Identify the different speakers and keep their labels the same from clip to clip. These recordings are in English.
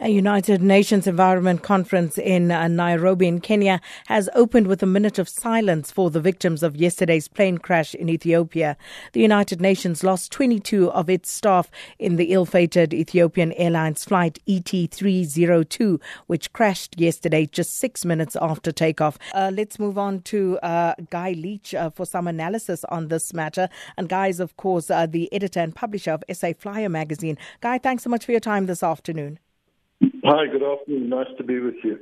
Speaker 1: A United Nations Environment Conference in uh, Nairobi in Kenya has opened with a minute of silence for the victims of yesterday's plane crash in Ethiopia. The United Nations lost 22 of its staff in the ill-fated Ethiopian Airlines flight ET302, which crashed yesterday just six minutes after takeoff. Uh, let's move on to uh, Guy Leach uh, for some analysis on this matter. And Guy is, of course, uh, the editor and publisher of SA Flyer magazine. Guy, thanks so much for your time this afternoon.
Speaker 2: Hi, good afternoon. Nice to be with you.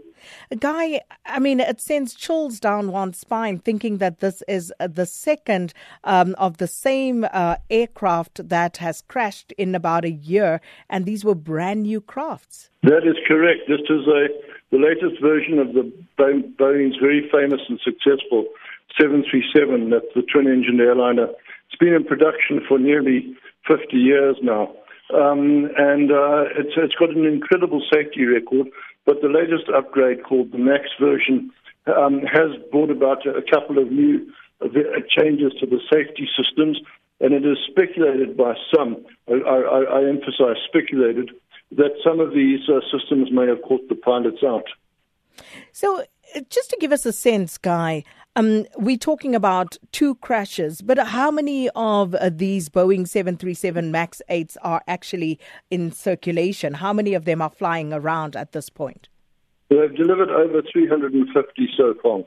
Speaker 1: Guy, I mean, it sends chills down one's spine thinking that this is uh, the second um, of the same uh, aircraft that has crashed in about a year, and these were brand new crafts.
Speaker 2: That is correct. This is a, the latest version of the Boeing's very famous and successful 737, that's the twin engine airliner. It's been in production for nearly 50 years now. Um, and uh, it's, it's got an incredible safety record. But the latest upgrade, called the Max version, um, has brought about a couple of new uh, changes to the safety systems. And it is speculated by some, I, I, I emphasize speculated, that some of these uh, systems may have caught the pilots out.
Speaker 1: So, uh, just to give us a sense, Guy, um, we're talking about two crashes, but how many of uh, these Boeing 737 MAX 8s are actually in circulation? How many of them are flying around at this point?
Speaker 2: They've delivered over 350 so far.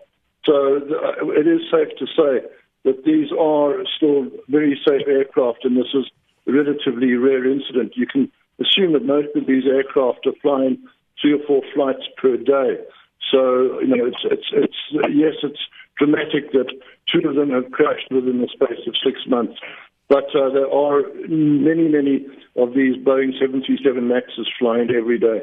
Speaker 2: So uh, it is safe to say that these are still very safe aircraft, and this is a relatively rare incident. You can assume that most of these aircraft are flying three or four flights per day. So you know, it's it's it's yes, it's dramatic that two of them have crashed within the space of six months. But uh, there are many, many of these Boeing 737 Maxes flying every day.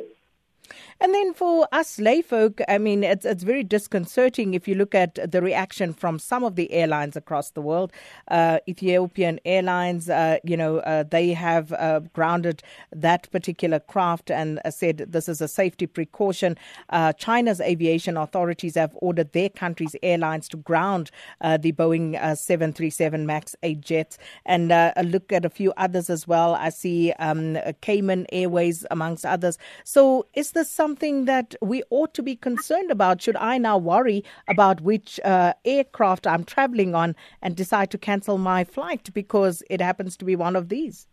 Speaker 1: And then for us layfolk, I mean, it's it's very disconcerting if you look at the reaction from some of the airlines across the world. Uh, Ethiopian Airlines, uh, you know, uh, they have uh, grounded that particular craft and uh, said this is a safety precaution. Uh, China's aviation authorities have ordered their country's airlines to ground the Boeing 737 MAX 8 jets. And look at a few others as well. I see um, Cayman Airways amongst others. So is this some something that we ought to be concerned about? Should I now worry about which uh, aircraft I'm traveling on and decide to cancel my flight because it happens to be one of these?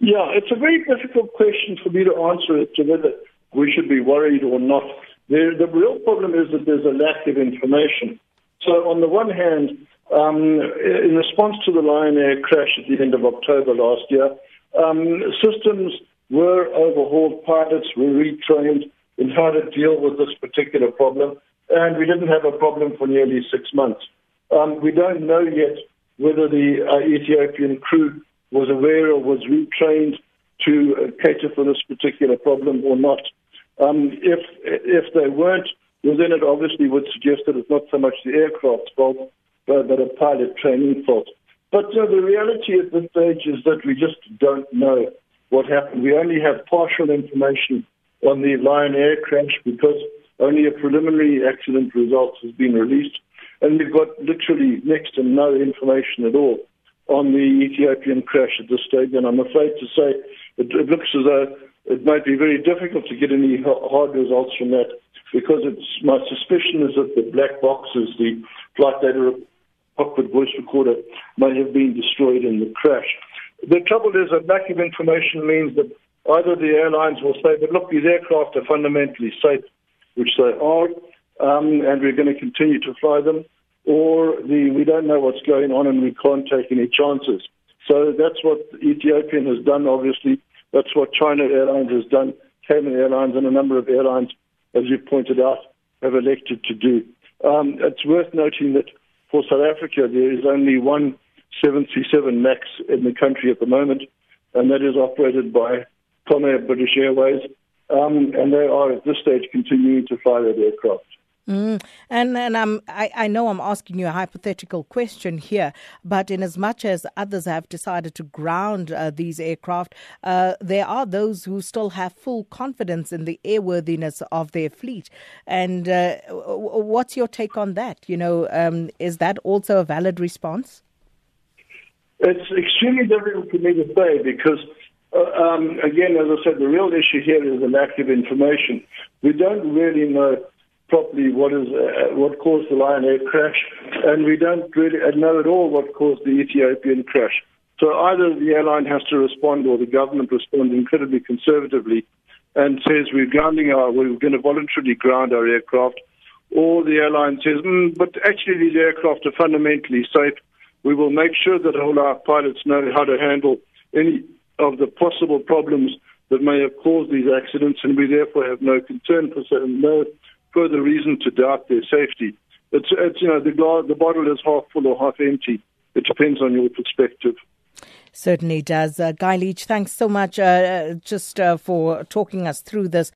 Speaker 2: Yeah, it's a very difficult question for me to answer as to whether we should be worried or not. The, the real problem is that there's a lack of information. So, on the one hand, um, in response to the Lion Air crash at the end of October last year, um, systems were overhauled, pilots were retrained in how to deal with this particular problem, and we didn't have a problem for nearly six months. Um, we don't know yet whether the uh, Ethiopian crew was aware or was retrained to uh, cater for this particular problem or not. Um, if if they weren't, well, then it obviously would suggest that it's not so much the aircraft's fault, but, but a pilot training fault. But uh, the reality at this stage is that we just don't know what happened. We only have partial information on the Lion Air crash because only a preliminary accident result has been released. And we've got literally next to no information at all on the Ethiopian crash at this stage. And I'm afraid to say it, it looks as though it might be very difficult to get any hard results from that because it's, my suspicion is that the black boxes, the flight data cockpit voice recorder, may have been destroyed in the crash. The trouble is that lack of information means that either the airlines will say, but look, these aircraft are fundamentally safe, which they are, um, and we're going to continue to fly them, or the, we don't know what's going on and we can't take any chances. So that's what Ethiopian has done, obviously. That's what China Airlines has done. Cayman Airlines and a number of airlines, as you pointed out, have elected to do. Um, it's worth noting that for South Africa, there is only one 737 MAX in the country at the moment, and that is operated by Comair British Airways, um, and they are at this stage continuing to fly that aircraft.
Speaker 1: Mm. And and I'm, I, I know I'm asking you a hypothetical question here, but in as much as others have decided to ground uh, these aircraft, uh, there are those who still have full confidence in the airworthiness of their fleet. And uh, what's your take on that? You know, um, is that also a valid response?
Speaker 2: It's extremely difficult for me to say because uh, um, again, as I said, the real issue here is the lack of information. We don't really know properly what is uh, what caused the Lion Air crash, and we don't really know at all what caused the Ethiopian crash. So either the airline has to respond, or the government responds incredibly conservatively and says we're grounding our, we're going to voluntarily ground our aircraft, or the airline says, mm, but actually these aircraft are fundamentally safe. We will make sure that all our pilots know how to handle any of the possible problems that may have caused these accidents, and we therefore have no concern for no further reason to doubt their safety. It's, it's you know the glass, the bottle is half full or half empty. It depends on your perspective.
Speaker 1: Certainly does. Uh, Guy Leach, thanks so much uh, uh just uh, for talking us through this.